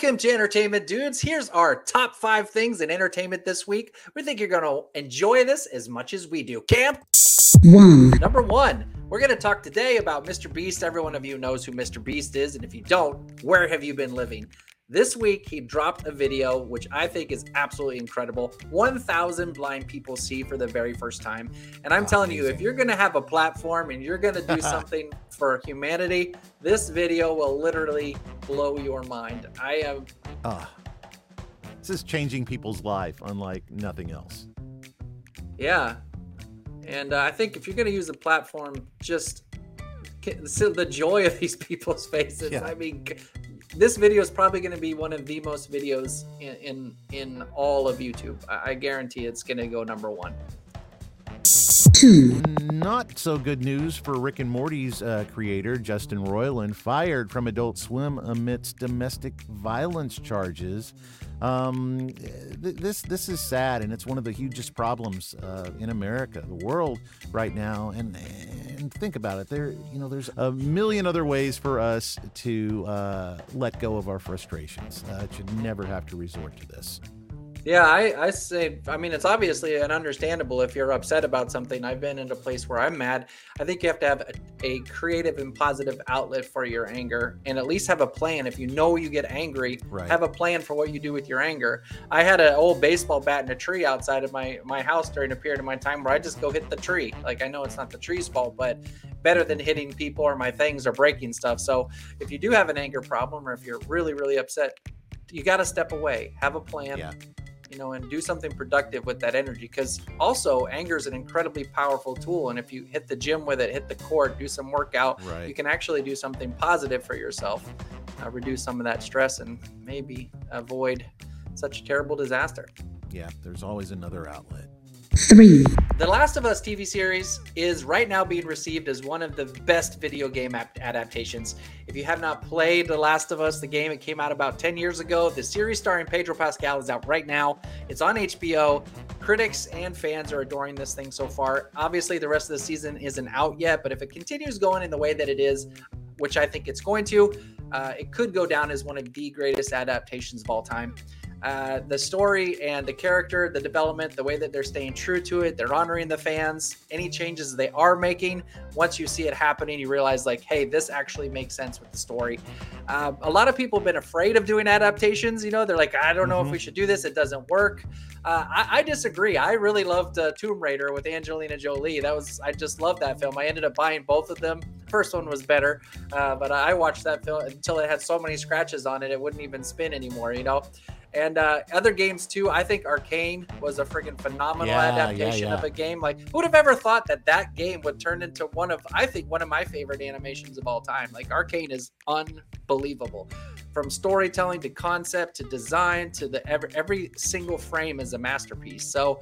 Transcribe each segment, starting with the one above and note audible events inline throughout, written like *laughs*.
Welcome to Entertainment Dudes. Here's our top five things in entertainment this week. We think you're going to enjoy this as much as we do. Camp one. Number one, we're going to talk today about Mr. Beast. Every one of you knows who Mr. Beast is. And if you don't, where have you been living? This week, he dropped a video, which I think is absolutely incredible. 1,000 blind people see for the very first time. And I'm oh, telling amazing. you, if you're going to have a platform and you're going to do *laughs* something for humanity, this video will literally blow your mind. I am. Uh, this is changing people's life unlike nothing else. Yeah. And uh, I think if you're going to use a platform, just the joy of these people's faces. Yeah. I mean, this video is probably going to be one of the most videos in in, in all of YouTube. I, I guarantee it's going to go number one. Not so good news for Rick and Morty's uh, creator, Justin Roiland, fired from Adult Swim amidst domestic violence charges. Um, th- this this is sad, and it's one of the hugest problems uh, in America, the world right now. And and think about it, there you know there's a million other ways for us to uh, let go of our frustrations. Uh, should never have to resort to this. Yeah, I, I say, I mean, it's obviously an understandable if you're upset about something. I've been in a place where I'm mad. I think you have to have a, a, creative and positive outlet for your anger and at least have a plan. If you know you get angry, right. have a plan for what you do with your anger. I had an old baseball bat in a tree outside of my, my house during a period of my time where I just go hit the tree. Like, I know it's not the tree's fault, but better than hitting people or my things or breaking stuff. So if you do have an anger problem or if you're really, really upset, you got to step away, have a plan. Yeah you know, and do something productive with that energy. Because also, anger is an incredibly powerful tool. And if you hit the gym with it, hit the court, do some workout, right. you can actually do something positive for yourself, uh, reduce some of that stress, and maybe avoid such a terrible disaster. Yeah, there's always another outlet. Three. The Last of Us TV series is right now being received as one of the best video game ap- adaptations. If you have not played The Last of Us, the game, it came out about 10 years ago. The series starring Pedro Pascal is out right now. It's on HBO. Critics and fans are adoring this thing so far. Obviously, the rest of the season isn't out yet, but if it continues going in the way that it is, which I think it's going to, uh, it could go down as one of the greatest adaptations of all time uh, the story and the character, the development, the way that they're staying true to it, they're honoring the fans. Any changes they are making, once you see it happening, you realize like, hey, this actually makes sense with the story. Uh, a lot of people have been afraid of doing adaptations. You know, they're like, I don't know mm-hmm. if we should do this. It doesn't work. Uh, I, I, disagree. I really loved uh, Tomb Raider with Angelina Jolie. That was I just loved that film. I ended up buying both of them. First one was better, uh, but I watched that film until it had so many scratches on it, it wouldn't even spin anymore. You know. And uh, other games too. I think Arcane was a freaking phenomenal yeah, adaptation yeah, yeah. of a game. Like, who would have ever thought that that game would turn into one of, I think, one of my favorite animations of all time? Like, Arcane is unbelievable from storytelling to concept to design to the every, every single frame is a masterpiece. So,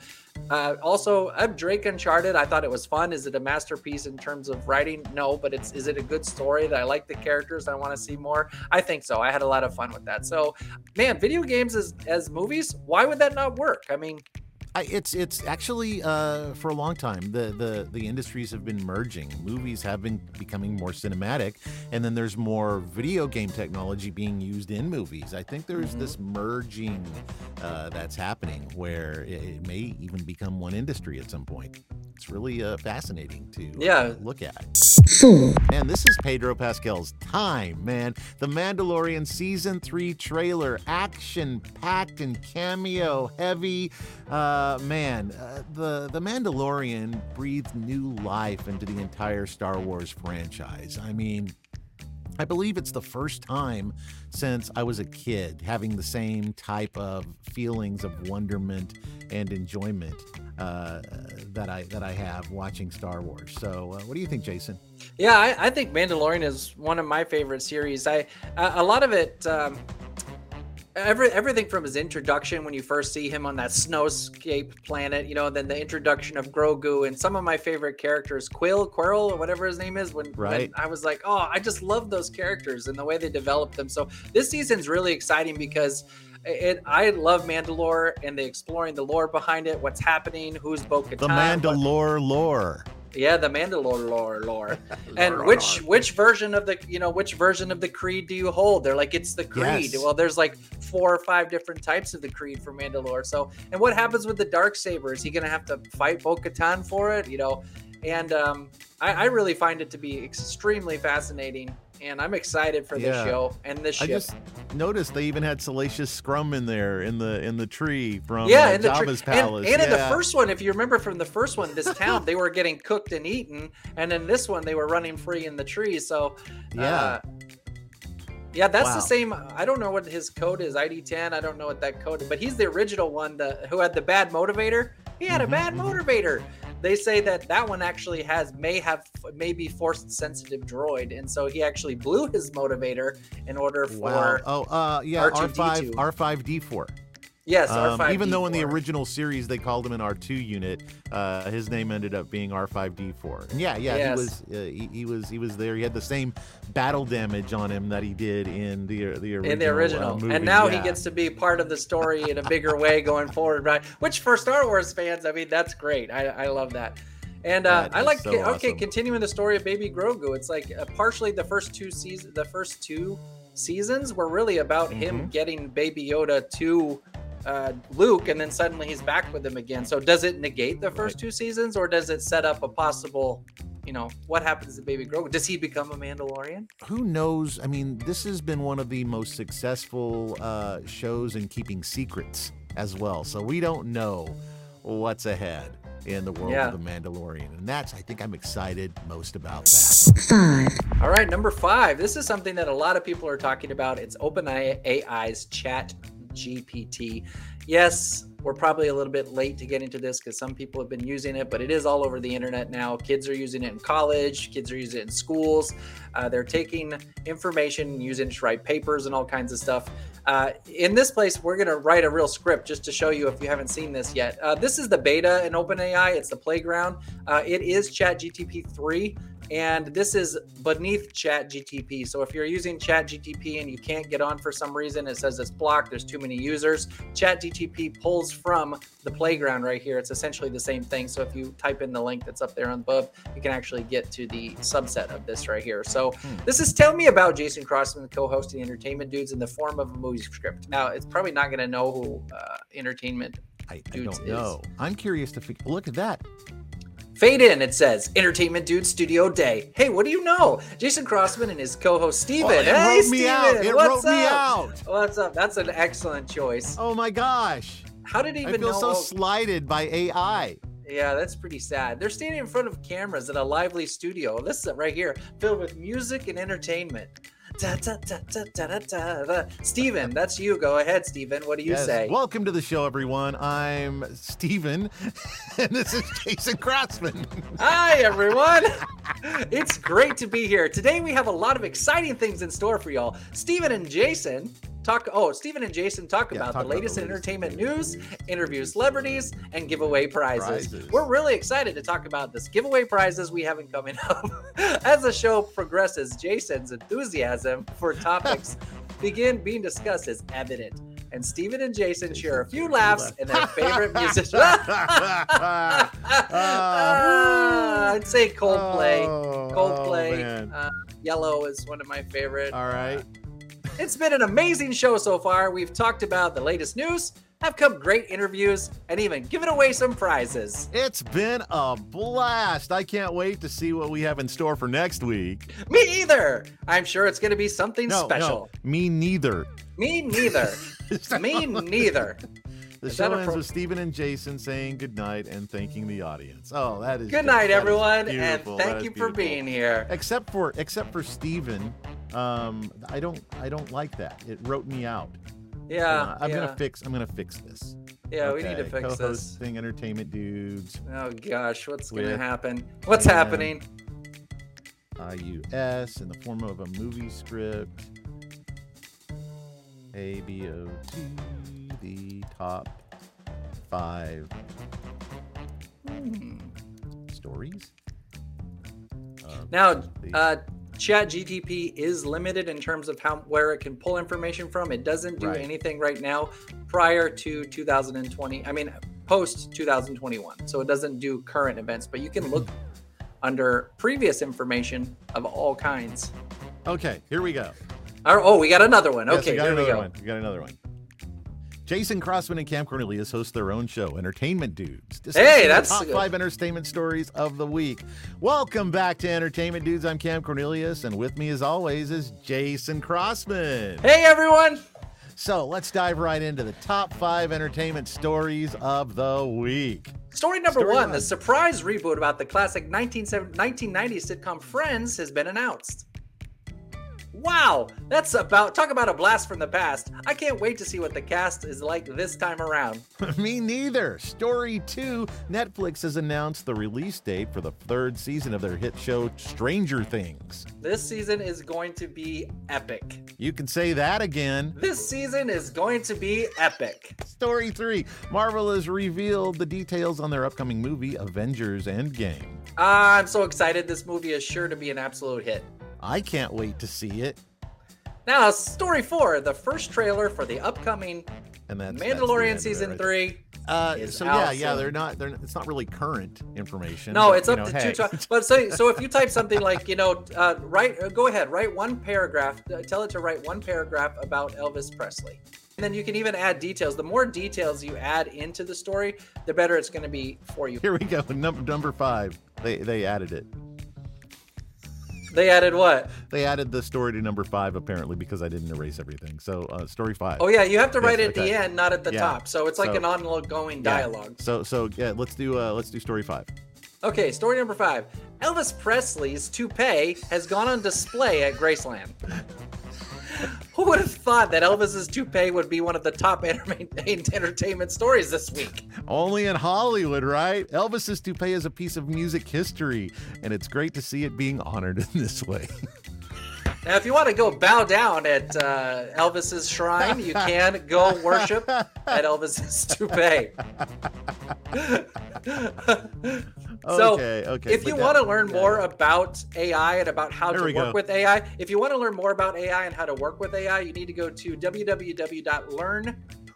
uh, also, I'm Drake Uncharted. I thought it was fun. Is it a masterpiece in terms of writing? No, but it's is it a good story that I like the characters? I want to see more. I think so. I had a lot of fun with that. So, man, video games as as movies. Why would that not work? I mean, I, it's it's actually uh, for a long time the, the the industries have been merging. Movies have been becoming more cinematic, and then there's more video game technology being used in movies. I think there's mm-hmm. this merging uh, that's happening where it, it, may even become one industry at some point. It's really uh, fascinating to uh, yeah. look at. And this is Pedro Pascal's time, man. The Mandalorian season three trailer, action packed and cameo heavy. Uh, man, uh, the the Mandalorian breathed new life into the entire Star Wars franchise. I mean, I believe it's the first time since I was a kid having the same type of feelings of wonderment and enjoyment uh, that I that I have watching Star Wars. So, uh, what do you think, Jason? Yeah, I, I, think Mandalorian is one of my favorite series. I a lot of it. Um, Every, everything from his introduction when you first see him on that snowscape planet, you know, then the introduction of Grogu and some of my favorite characters, Quill, Quirrell, or whatever his name is. When, right. when I was like, oh, I just love those characters and the way they developed them. So this season's really exciting because it, I love Mandalore and the exploring the lore behind it, what's happening, who's Bo Katan. The Mandalore lore. Yeah, the Mandalore lore lore. *laughs* and which which version of the you know which version of the creed do you hold? They're like it's the creed. Yes. Well, there's like four or five different types of the creed for Mandalore. So, and what happens with the dark saber? Is he gonna have to fight Bo-Katan for it? You know, and um, I, I really find it to be extremely fascinating, and I'm excited for this Yeah. show and this I just noticed they even had Salacious Crumb in there in the in the tree from yeah, uh, in the tree. Jabba's And, palace. and in the first one, if you remember from the first one, this town they were getting cooked and eaten, and in this one they were running free in the tree. So yeah, uh, yeah, that's Wow. the same. I don't know what his code is, ID10. I don't know what that code is, but he's the original one the, who had the bad motivator. He had a bad mhm. motivator. They say that that one actually has may have maybe force sensitive droid, and so he actually blew his motivator in order for wow. Oh, uh, yeah, R R2D2. five R five D four. Yes, Um, R5. even though in the original series they called him an R2 unit, uh, his name ended up being R5D4. And yeah, yeah, Yes. he was uh, he, he was he was there. He had the same battle damage on him that he did in the the original. in the original, uh, movie. and now yeah. he gets to be part of the story in a bigger way going forward, right? Which for Star Wars fans, I mean, that's great. I, I love that. And uh, I like so okay, awesome. continuing the story of Baby Grogu. It's like uh, partially the first two seasons, the first two seasons were really about him Mhm. getting Baby Yoda to uh, Luke, and then suddenly he's back with him again. So does it negate the first two seasons, or does it set up a possible, you know, what happens to Baby Grogu? Does he become a Mandalorian? who knows? I mean, this has been one of the most successful uh, shows in keeping secrets as well. So we don't know what's ahead in the world Yeah. of the Mandalorian, and that's I think I'm excited most about that. five, All right, number five. This is something that a lot of people are talking about. It's OpenAI's Chat GPT. Yes, we're probably a little bit late to get into this because some people have been using it, but it is all over the internet now. Kids are using it in college, kids are using it in schools. Uh, they're taking information using it to write papers and all kinds of stuff. Uh, in this place, we're going to write a real script just to show you if you haven't seen this yet. Uh, this is the beta in OpenAI, it's the playground. Uh, it is ChatGTP 3 and this is beneath chat gtp so if you're using chat gtp and you can't get on for some reason it says it's blocked there's too many users chat gtp pulls from the playground right here it's essentially the same thing so if you type in the link that's up there on above you can actually get to the subset of this right here so Hmm. this is tell me about jason crossman co-hosting entertainment dudes in the form of a movie script now it's probably not going to know who uh, entertainment I, I don't is- know. I'm curious to figure. Look at that. Fade in, it says Entertainment Dude Studio Day. Hey, what do you know? Jason Crossman and his co host Steven. Oh, it hey, wrote me out. It what's wrote me up? out. What's up? That's an excellent choice. Oh my gosh. How did he I even feel know? so slighted by AI. yeah, that's pretty sad. They're standing in front of cameras in a lively studio. This is it right here, filled with music and entertainment. Da, da, da. Steven, that's you. Go ahead, Steven. What do you Yes. say? Welcome to the show, everyone. I'm Steven, *laughs* and this is Jason Crossman. Hi, everyone. it's great to be here. Today, we have a lot of exciting things in store for y'all. Steven and Jason talk. Oh, Steven and Jason talk Yeah, about talk the latest in entertainment news. interview celebrities, and give away prizes. Prizes. We're really excited to talk about this giveaway prizes we have coming up. *laughs* As the show progresses, Jason's enthusiasm for topics *laughs* begin being discussed is evident. And Steven and Jason share a few laughs and their favorite musicians. *laughs* Ah, I'd say Coldplay. Oh, Coldplay. oh, uh, Yellow is one of my favorite. All right. It's been an amazing show so far. We've talked about the latest news, have come great interviews, and even given away some prizes. It's been a blast. I can't wait to see what we have in store for next week. Me either. I'm sure it's going to be something No, special. no, me neither. Me neither. *laughs* Me neither. The Is show ends pro- with Stephen and Jason saying goodnight and thanking the audience. Oh, that is Good just- night, everyone, and thank you for being here. Except for except for Stephen, um, I don't I don't like that. It wrote me out. Yeah, Uh, I'm yeah, gonna fix I'm gonna fix this. yeah. We need to Okay, fix this. Co-hosting entertainment dudes. Oh gosh, what's going to happen? What's happening? IUS in the form of a movie script. ABOT, the top five Hmm. stories. of Now, uh, Chat GTP is limited in terms of how where it can pull information from. It doesn't do Right. anything right now prior to 2020. I mean, post 2021. So it doesn't do current events, but you can look under previous information of all kinds. Okay, here we go. Oh, we got another one. Yes, Okay, we got there we go. one. We got another one. Jason Crossman and Cam Cornelius host their own show, Entertainment Dudes. Hey, that's top five entertainment stories of the week. Welcome back to Entertainment Dudes. I'm Cam Cornelius, and with me, as always, is Jason Crossman. Hey, everyone. So let's dive right into the top five entertainment stories of the week. Story number Story one, the surprise reboot about the classic 1970 1990s sitcom Friends has been announced. Wow, that's about talk about a blast from the past. I can't wait to see what the cast is like this time around. *laughs* Me neither. Story two Netflix has announced the release date for the third season of their hit show Stranger Things. This season is going to be epic. You can say that again. This season is going to be epic. Story three Marvel has revealed the details on their upcoming movie, Avengers Endgame. Ah, I'm so excited. This movie is sure to be an absolute hit. I can't wait to see it. Now, story four, the first trailer for the upcoming And that's that's Mandalorian of season right three. Uh, so yeah, yeah, soon. they're not. They're. It's not really current information. No, but, it's up know, to hey. two. Tw- *laughs* but so, so if you type something like, you know, uh, write, uh, go ahead, write one paragraph. Uh, tell it to write one paragraph about Elvis Presley, and then you can even add details. The more details you add into the story, the better it's going to be for you. Here we go. *laughs* Number number five. They they added it. They added what? They added the story to number five apparently because I didn't erase everything. So uh, story five. Oh yeah, you have to write Yes, it at okay. the end, not at the Yeah. top. So it's like So- an ongoing dialogue. Yeah. So so yeah, let's do uh let's do story five. Okay, story number five. Elvis Presley's toupee has gone on display at Graceland. *laughs* Would have thought that Elvis's toupee would be one of the top *laughs* entertainment entertainment stories this week? Only in Hollywood, right? Elvis's toupee is a piece of music history, and it's great to see it being honored *laughs* in this way. Now, if you want to go bow down at uh, Elvis's shrine, you can go worship at *laughs* Elvis's toupee. So, okay, okay. if but you want to learn yeah. more about AI and about how There to work go. with AI, if you want to learn more about AI and how to work with AI, you need to go to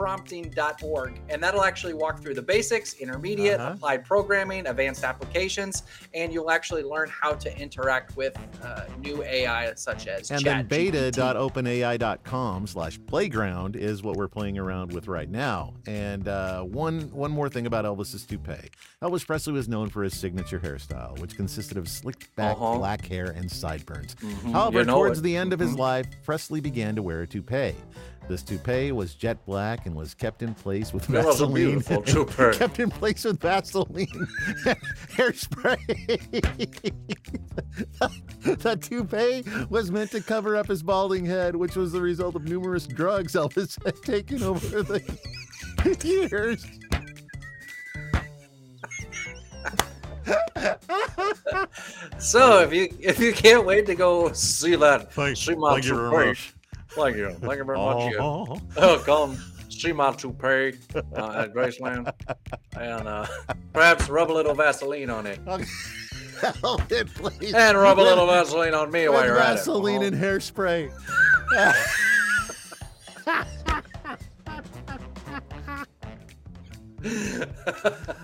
www.learnprompting.org, and that'll actually walk through the basics, intermediate, Uh-huh. applied programming, advanced applications, and you'll actually learn how to interact with uh, new AI such as And then ChatGPT. beta.openai.com slash playground is what we're playing around with right now. And uh, one one more thing about Elvis's toupee. Elvis Presley was known for his signature hairstyle, which consisted of slicked back Uh-huh. black hair and sideburns. Mhm. However, You know towards it. the end of his Mhm. life, Presley began to wear a toupee. This toupee was jet black and was kept in place with That was a Vaseline. beautiful toupee. *laughs* kept in place with Vaseline *laughs* hairspray. *laughs* the toupee was meant to cover up his balding head, which was the result of numerous drugs Elvis had taken over the years. So if you if you can't wait to go see that, Thank- thank you very much. Thank you, thank you very much. Oh, Oh, come see my toupee uh, at Graceland, and uh, perhaps rub a little Vaseline on it, *laughs* Elvis, please. and rub a little Vaseline on me while you're at it. Vaseline and hairspray. *laughs*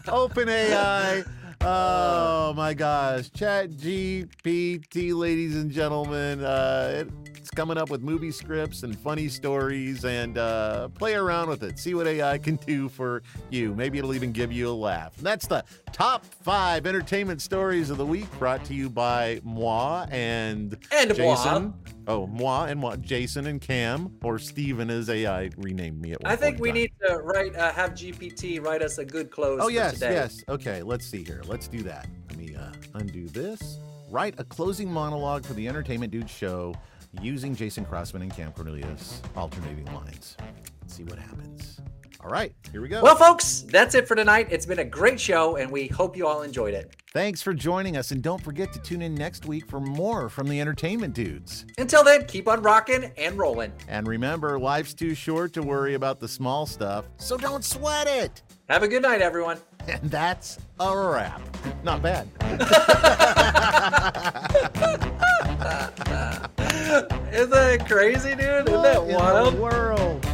Open AI. Oh my gosh. Chat GPT, ladies and gentlemen. Uh, it's coming up with movie scripts and funny stories and uh, play around with it. See what AI can do for you. Maybe it'll even give you a laugh. And that's the top five entertainment stories of the week brought to you by moi and And moi. Jason. Oh, moi and moi. Jason and Cam, or Steven as AI renamed me at one I think we time. need to write uh, have GPT write us a good close. Oh for yes, today. yes. Okay, let's see here. Let's do that. Let me uh, undo this. Write a closing monologue for the Entertainment Dude show using Jason Crossman and Cam Cornelius alternating lines. Let's see what happens. All right, here we go. Well, folks, that's it for tonight. It's been a great show, and we hope you all enjoyed it. Thanks for joining us, and don't forget to tune in next week for more from the Entertainment Dudes. Until then, keep on rocking and rolling. And remember, life's too short to worry about the small stuff, so don't sweat it. Have a good night, everyone. *laughs* And that's a wrap. Not bad. *laughs* *laughs* Isn't that crazy, dude? Isn't that What in the wild? world?